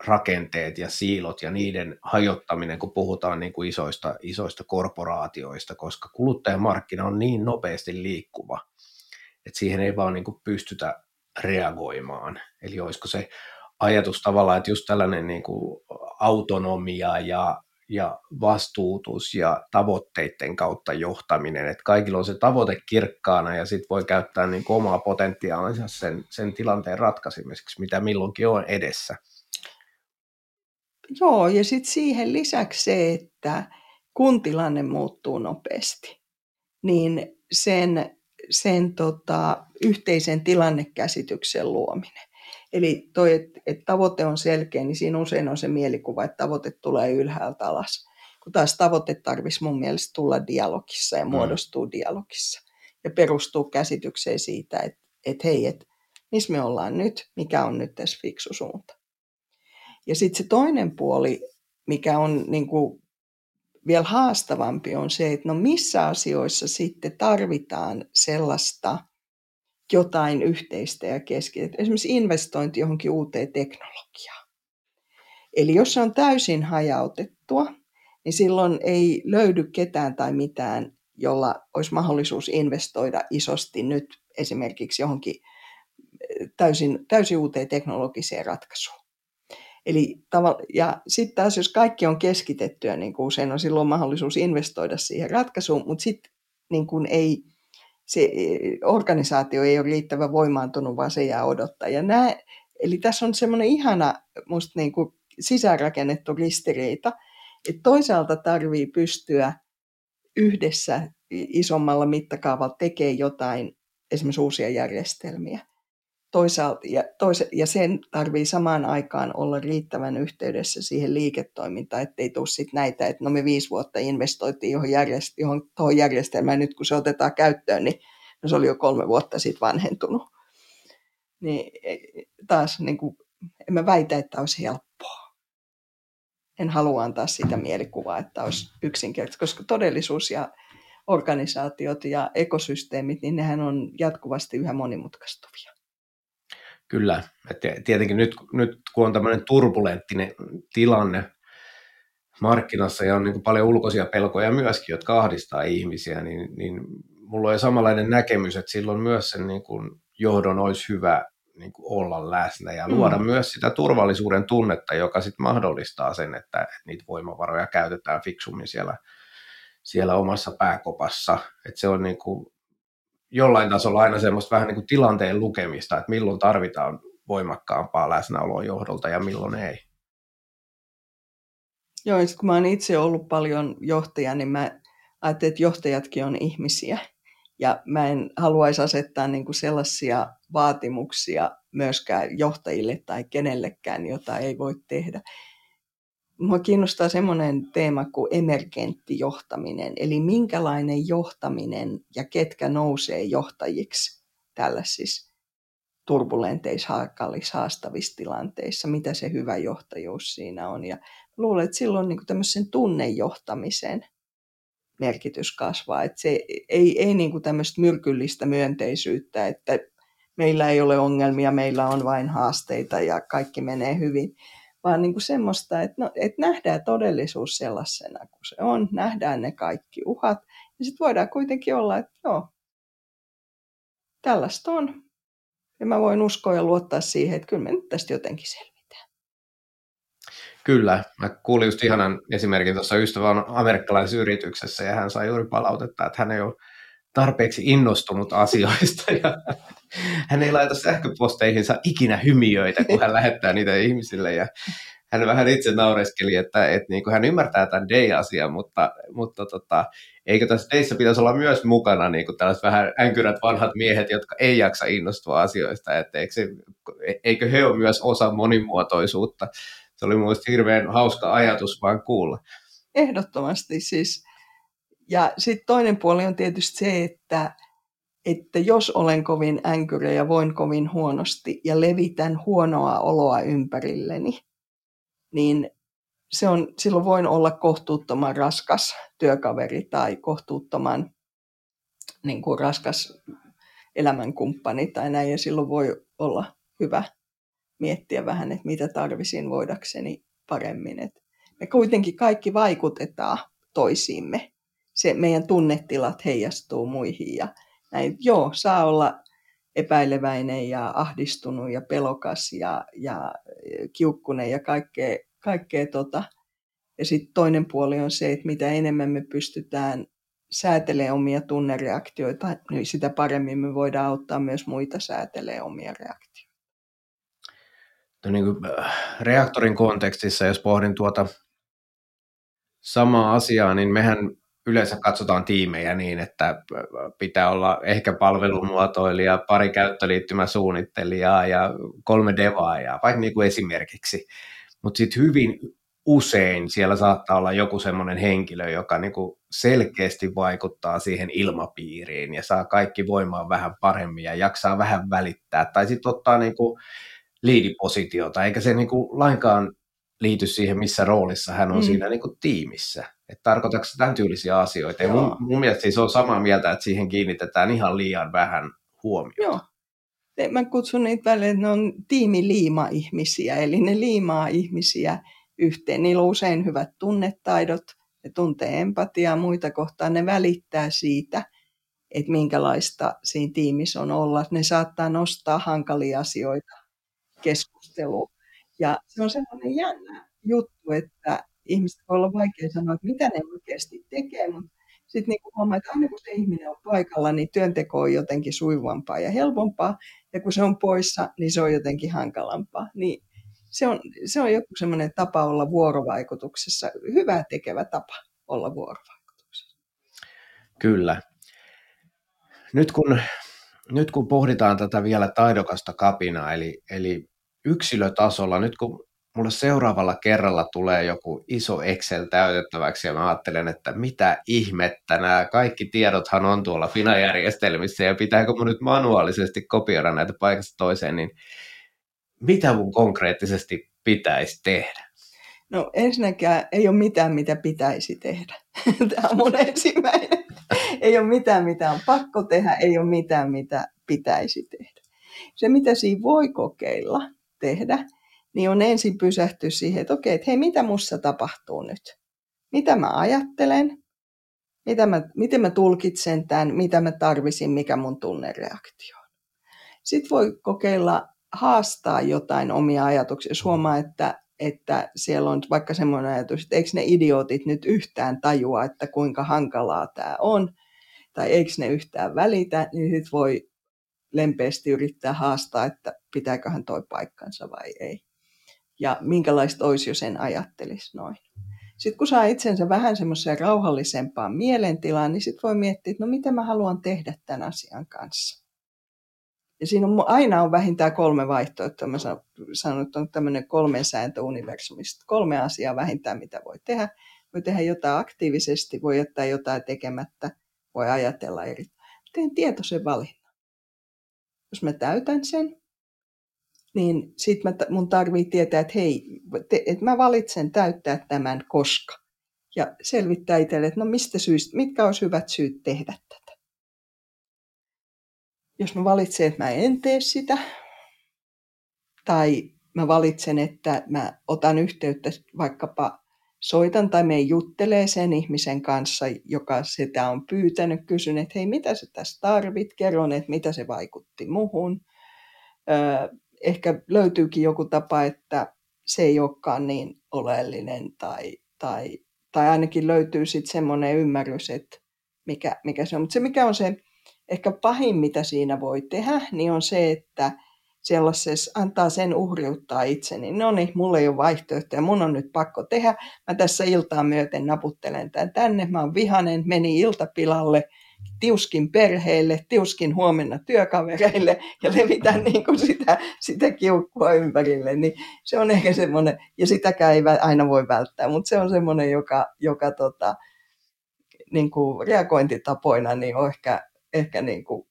S1: rakenteet ja siilot ja niiden hajottaminen, kun puhutaan niin kuin isoista, isoista korporaatioista, koska kuluttajamarkkina on niin nopeasti liikkuva, että siihen ei vaan niin kuin pystytä reagoimaan. Eli olisiko se ajatus tavallaan, että just tällainen niin kuin autonomia ja, ja vastuutus ja tavoitteiden kautta johtaminen, että kaikilla on se tavoite kirkkaana ja sitten voi käyttää niin kuin omaa potentiaalinsa sen, sen tilanteen ratkaisemiseksi, mitä milloinkin on edessä.
S2: Joo, ja sitten siihen lisäksi se, että kun tilanne muuttuu nopeasti, niin sen sen tota, yhteisen tilannekäsityksen luominen. Eli toi, että et tavoite on selkeä, niin siinä usein on se mielikuva, että tavoite tulee ylhäältä alas. Kun taas tavoite tarvitsisi mun mielestä tulla dialogissa ja mm. muodostuu mm. dialogissa. Ja perustuu käsitykseen siitä, että et hei, että missä me ollaan nyt, mikä on nyt tässä fiksu suunta. Ja sitten se toinen puoli, mikä on niin kuin vielä haastavampi on se, että no missä asioissa sitten tarvitaan sellaista jotain yhteistä ja keskitettä. Esimerkiksi investointi johonkin uuteen teknologiaan. Eli jos se on täysin hajautettua, niin silloin ei löydy ketään tai mitään, jolla olisi mahdollisuus investoida isosti nyt esimerkiksi johonkin täysin, täysin uuteen teknologiseen ratkaisuun. Eli ja sitten taas, jos kaikki on keskitettyä, niin kuin usein on silloin mahdollisuus investoida siihen ratkaisuun, mutta sitten niin kuin ei, se organisaatio ei ole riittävän voimaantunut, vaan se jää odottaa. Ja nää, eli tässä on semmoinen ihana musta niin kuin sisäänrakennettu ristiriita, että toisaalta tarvii pystyä yhdessä isommalla mittakaavalla tekemään jotain, esimerkiksi uusia järjestelmiä toisaalta, ja, toisa, ja sen tarvii samaan aikaan olla riittävän yhteydessä siihen liiketoimintaan, ettei tule sitten näitä, että no me viisi vuotta investoitiin johon, järjest, johon tuohon järjestelmään, nyt kun se otetaan käyttöön, niin no se oli jo kolme vuotta sitten vanhentunut. Niin e, taas niin kuin, en mä väitä, että olisi helppoa. En halua antaa sitä mielikuvaa, että olisi yksinkertaista, koska todellisuus ja organisaatiot ja ekosysteemit, niin nehän on jatkuvasti yhä monimutkaistuvia.
S1: Kyllä, että tietenkin nyt, nyt kun on tämmöinen turbulenttinen tilanne markkinassa ja on niin kuin paljon ulkoisia pelkoja myöskin, jotka ahdistaa ihmisiä, niin, niin mulla on samanlainen näkemys, että silloin myös sen niin kuin johdon olisi hyvä niin kuin olla läsnä ja luoda mm. myös sitä turvallisuuden tunnetta, joka sitten mahdollistaa sen, että, että niitä voimavaroja käytetään fiksummin siellä, siellä omassa pääkopassa. Että se on niin kuin jollain tasolla aina semmoista vähän niin kuin tilanteen lukemista, että milloin tarvitaan voimakkaampaa läsnäoloa johdolta ja milloin ei.
S2: Joo, ja kun mä oon itse ollut paljon johtaja, niin mä ajattelin, että johtajatkin on ihmisiä. Ja mä en haluaisi asettaa niin kuin sellaisia vaatimuksia myöskään johtajille tai kenellekään, jota ei voi tehdä. Mua kiinnostaa semmoinen teema kuin emergentti johtaminen, eli minkälainen johtaminen ja ketkä nousee johtajiksi tällaisissa turbulenteissa, haastavissa tilanteissa, mitä se hyvä johtajuus siinä on. Ja luulen, että silloin niin tämmöisen tunnejohtamisen merkitys kasvaa. Että se ei, ei niin kuin tämmöistä myrkyllistä myönteisyyttä, että meillä ei ole ongelmia, meillä on vain haasteita ja kaikki menee hyvin, vaan niin kuin semmoista, että, no, että nähdään todellisuus sellaisena kuin se on, nähdään ne kaikki uhat, ja sitten voidaan kuitenkin olla, että joo, tällaista on. Ja mä voin uskoa ja luottaa siihen, että kyllä me nyt tästä jotenkin selvitään.
S1: Kyllä. Mä kuulin just ihanan esimerkin tuossa ystävän amerikkalaisessa yrityksessä ja hän sai juuri palautetta, että hän ei ole tarpeeksi innostunut asioista ja hän ei laita sähköposteihinsa ikinä hymiöitä, kun hän lähettää niitä ihmisille ja hän vähän itse naureskeli, että, että niin kuin hän ymmärtää tämän day-asian, mutta, mutta tota, eikö tässä dayssä pitäisi olla myös mukana niin kuin tällaiset vähän änkyrät vanhat miehet, jotka ei jaksa innostua asioista, että eikö, se, eikö he ole myös osa monimuotoisuutta. Se oli mielestäni hirveän hauska ajatus vaan kuulla.
S2: Ehdottomasti siis. Ja sitten toinen puoli on tietysti se, että, että jos olen kovin änkyrä ja voin kovin huonosti ja levitän huonoa oloa ympärilleni, niin se on, silloin voin olla kohtuuttoman raskas työkaveri tai kohtuuttoman niin kuin raskas elämänkumppani tai näin, ja silloin voi olla hyvä miettiä vähän, että mitä tarvisin voidakseni paremmin. Et me kuitenkin kaikki vaikutetaan toisiimme. Se meidän tunnetilat heijastuu muihin ja näin. Joo, saa olla epäileväinen ja ahdistunut ja pelokas ja, ja kiukkunen ja kaikkea, kaikkea tota. Ja sitten toinen puoli on se, että mitä enemmän me pystytään säätelemään omia tunnereaktioita, niin sitä paremmin me voidaan auttaa myös muita säätelemään omia reaktioita.
S1: No niin kuin äh, reaktorin kontekstissa, jos pohdin tuota samaa asiaa, niin mehän yleensä katsotaan tiimejä niin, että pitää olla ehkä palvelumuotoilija, pari käyttöliittymäsuunnittelijaa ja kolme devaajaa, vaikka niin kuin esimerkiksi. Mutta sitten hyvin usein siellä saattaa olla joku semmoinen henkilö, joka niin kuin selkeästi vaikuttaa siihen ilmapiiriin ja saa kaikki voimaa vähän paremmin ja jaksaa vähän välittää. Tai sitten ottaa niin kuin liidipositiota, eikä se niin kuin lainkaan liity siihen, missä roolissa hän on mm. siinä niin kuin tiimissä. Että tarkoitatko tämän tyylisiä asioita? Ja mun, mun mielestä siis on samaa mieltä, että siihen kiinnitetään ihan liian vähän huomiota. Joo.
S2: Mä kutsun niitä välillä, että ne on tiimiliima-ihmisiä, eli ne liimaa ihmisiä yhteen. Niillä on usein hyvät tunnetaidot, ne tuntee empatiaa muita kohtaan, ne välittää siitä, että minkälaista siinä tiimissä on olla. Ne saattaa nostaa hankalia asioita keskusteluun. Ja se on sellainen jännä juttu, että ihmiset voi olla vaikea sanoa, että mitä ne oikeasti tekee, mutta sitten niin huomaa, että aina kun se ihminen on paikalla, niin työnteko on jotenkin suivampaa ja helpompaa, ja kun se on poissa, niin se on jotenkin hankalampaa. Niin se on, se on joku semmoinen tapa olla vuorovaikutuksessa, hyvä tekevä tapa olla vuorovaikutuksessa.
S1: Kyllä. Nyt kun, nyt kun pohditaan tätä vielä taidokasta kapinaa, eli, eli yksilötasolla, nyt kun mulle seuraavalla kerralla tulee joku iso Excel täytettäväksi ja mä ajattelen, että mitä ihmettä, nämä kaikki tiedothan on tuolla FINA-järjestelmissä ja pitääkö mun nyt manuaalisesti kopioida näitä paikasta toiseen, niin mitä mun konkreettisesti pitäisi tehdä?
S2: No ensinnäkään ei ole mitään, mitä pitäisi tehdä. Tämä on mun ensimmäinen. Ei ole mitään, mitä on pakko tehdä, ei ole mitään, mitä pitäisi tehdä. Se, mitä siinä voi kokeilla tehdä, niin on ensin pysähtyä siihen, että okei, että hei, mitä mussa tapahtuu nyt? Mitä mä ajattelen? Mitä mä, miten mä tulkitsen tämän? Mitä mä tarvisin? Mikä mun tunnereaktio on? Sitten voi kokeilla haastaa jotain omia ajatuksia. Jos huomaa, että, että siellä on vaikka semmoinen ajatus, että eikö ne idiootit nyt yhtään tajua, että kuinka hankalaa tämä on, tai eikö ne yhtään välitä, niin sitten voi lempeästi yrittää haastaa, että pitääköhän toi paikkansa vai ei ja minkälaista olisi, jos en ajattelisi noin. Sitten kun saa itsensä vähän semmoiseen rauhallisempaan mielentilaan, niin sitten voi miettiä, että no mitä mä haluan tehdä tämän asian kanssa. Ja siinä on, aina on vähintään kolme vaihtoehtoa. Mä sanon, että on tämmöinen kolmen sääntö universumista. Kolme asiaa vähintään, mitä voi tehdä. Voi tehdä jotain aktiivisesti, voi jättää jotain tekemättä, voi ajatella eri. Teen tietoisen valinnan. Jos mä täytän sen, niin sitten mun tarvii tietää, että hei, te, että mä valitsen täyttää tämän koska. ja selvittää itselle, että no mistä syistä, mitkä olisi hyvät syyt tehdä tätä. Jos mä valitsen, että mä en tee sitä, tai mä valitsen, että mä otan yhteyttä vaikkapa soitan tai me juttelee sen ihmisen kanssa, joka sitä on pyytänyt, kysyn, että hei, mitä sä tässä tarvit, kerron, että mitä se vaikutti muhun. Ehkä löytyykin joku tapa, että se ei olekaan niin oleellinen tai, tai, tai ainakin löytyy sitten semmoinen ymmärrys, että mikä, mikä se on. Mutta se, mikä on se ehkä pahin, mitä siinä voi tehdä, niin on se, että sellaisessa, antaa sen uhriuttaa itseni. No niin, mulla ei ole vaihtoehtoja, mun on nyt pakko tehdä. Mä tässä iltaa myöten naputtelen tämän tänne, mä oon vihanen, meni iltapilalle, tiuskin perheelle, tiuskin huomenna työkavereille ja levitän niin kuin sitä, sitä kiukkua ympärille, niin se on ehkä semmoinen, ja sitäkään ei aina voi välttää, mutta se on semmoinen, joka, joka tota, niin kuin reagointitapoina niin on ehkä, ehkä niin kuin,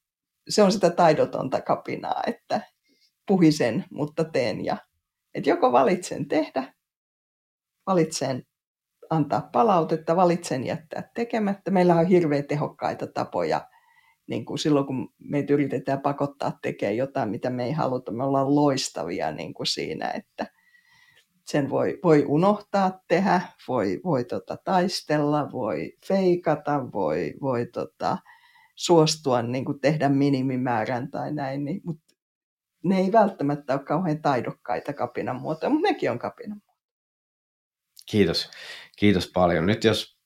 S2: se on sitä taidotonta kapinaa, että, puhisen, mutta teen. Ja, että joko valitsen tehdä, valitsen antaa palautetta, valitsen jättää tekemättä. Meillä on hirveän tehokkaita tapoja niin kuin silloin, kun meitä yritetään pakottaa tekemään jotain, mitä me ei haluta. Me ollaan loistavia niin kuin siinä, että sen voi, voi unohtaa tehdä, voi, voi tota, taistella, voi feikata, voi, voi tota, suostua niin kuin tehdä minimimäärän tai näin. Niin, mutta ne ei välttämättä ole kauhean taidokkaita kapinan muotoja, mutta nekin on kapinan
S1: Kiitos. Kiitos paljon. Nyt jos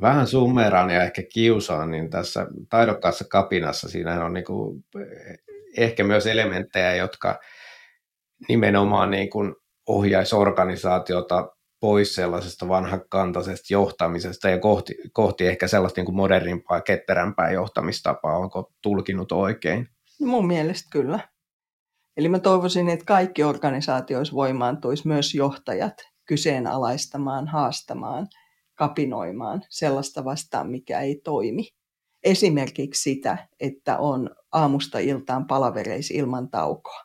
S1: vähän summeraan ja ehkä kiusaan, niin tässä taidokkaassa kapinassa siinä on niin kuin ehkä myös elementtejä, jotka nimenomaan niin kuin ohjaisi organisaatiota pois sellaisesta vanhakantaisesta johtamisesta ja kohti, kohti ehkä sellaista niin kuin modernimpaa, ketterämpää johtamistapaa. Onko tulkinut oikein?
S2: No mun mielestä kyllä. Eli mä toivoisin, että kaikki organisaatioissa voimaantuisi myös johtajat kyseenalaistamaan, haastamaan, kapinoimaan sellaista vastaan, mikä ei toimi. Esimerkiksi sitä, että on aamusta iltaan palavereissa ilman taukoa.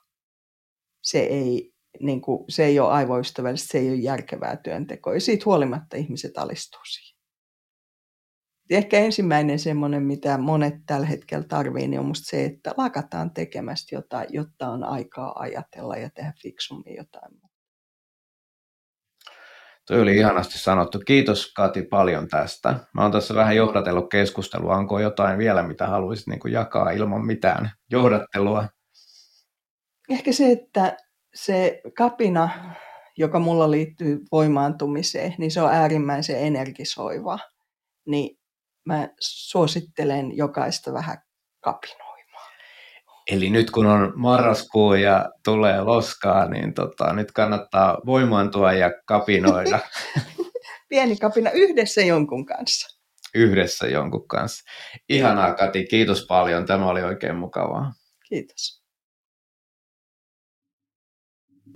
S2: Se ei, niin kuin, se ei ole aivoystävällistä, se ei ole järkevää työntekoa. Ja siitä huolimatta ihmiset alistuu siihen ehkä ensimmäinen semmoinen, mitä monet tällä hetkellä tarvii, niin on musta se, että lakataan tekemästä jotain, jotta on aikaa ajatella ja tehdä fiksummin jotain
S1: Tuo oli ihanasti sanottu. Kiitos Kati paljon tästä. Mä oon tässä vähän johdatellut keskustelua. Onko jotain vielä, mitä haluaisit niin jakaa ilman mitään johdattelua?
S2: Ehkä se, että se kapina, joka mulla liittyy voimaantumiseen, niin se on äärimmäisen energisoiva. Niin mä suosittelen jokaista vähän kapinoimaan.
S1: Eli nyt kun on marraskuu ja tulee loskaa, niin tota, nyt kannattaa voimaantua ja kapinoida.
S2: Pieni kapina yhdessä jonkun kanssa.
S1: Yhdessä jonkun kanssa. Ihanaa Kati, kiitos paljon. Tämä oli oikein mukavaa.
S2: Kiitos.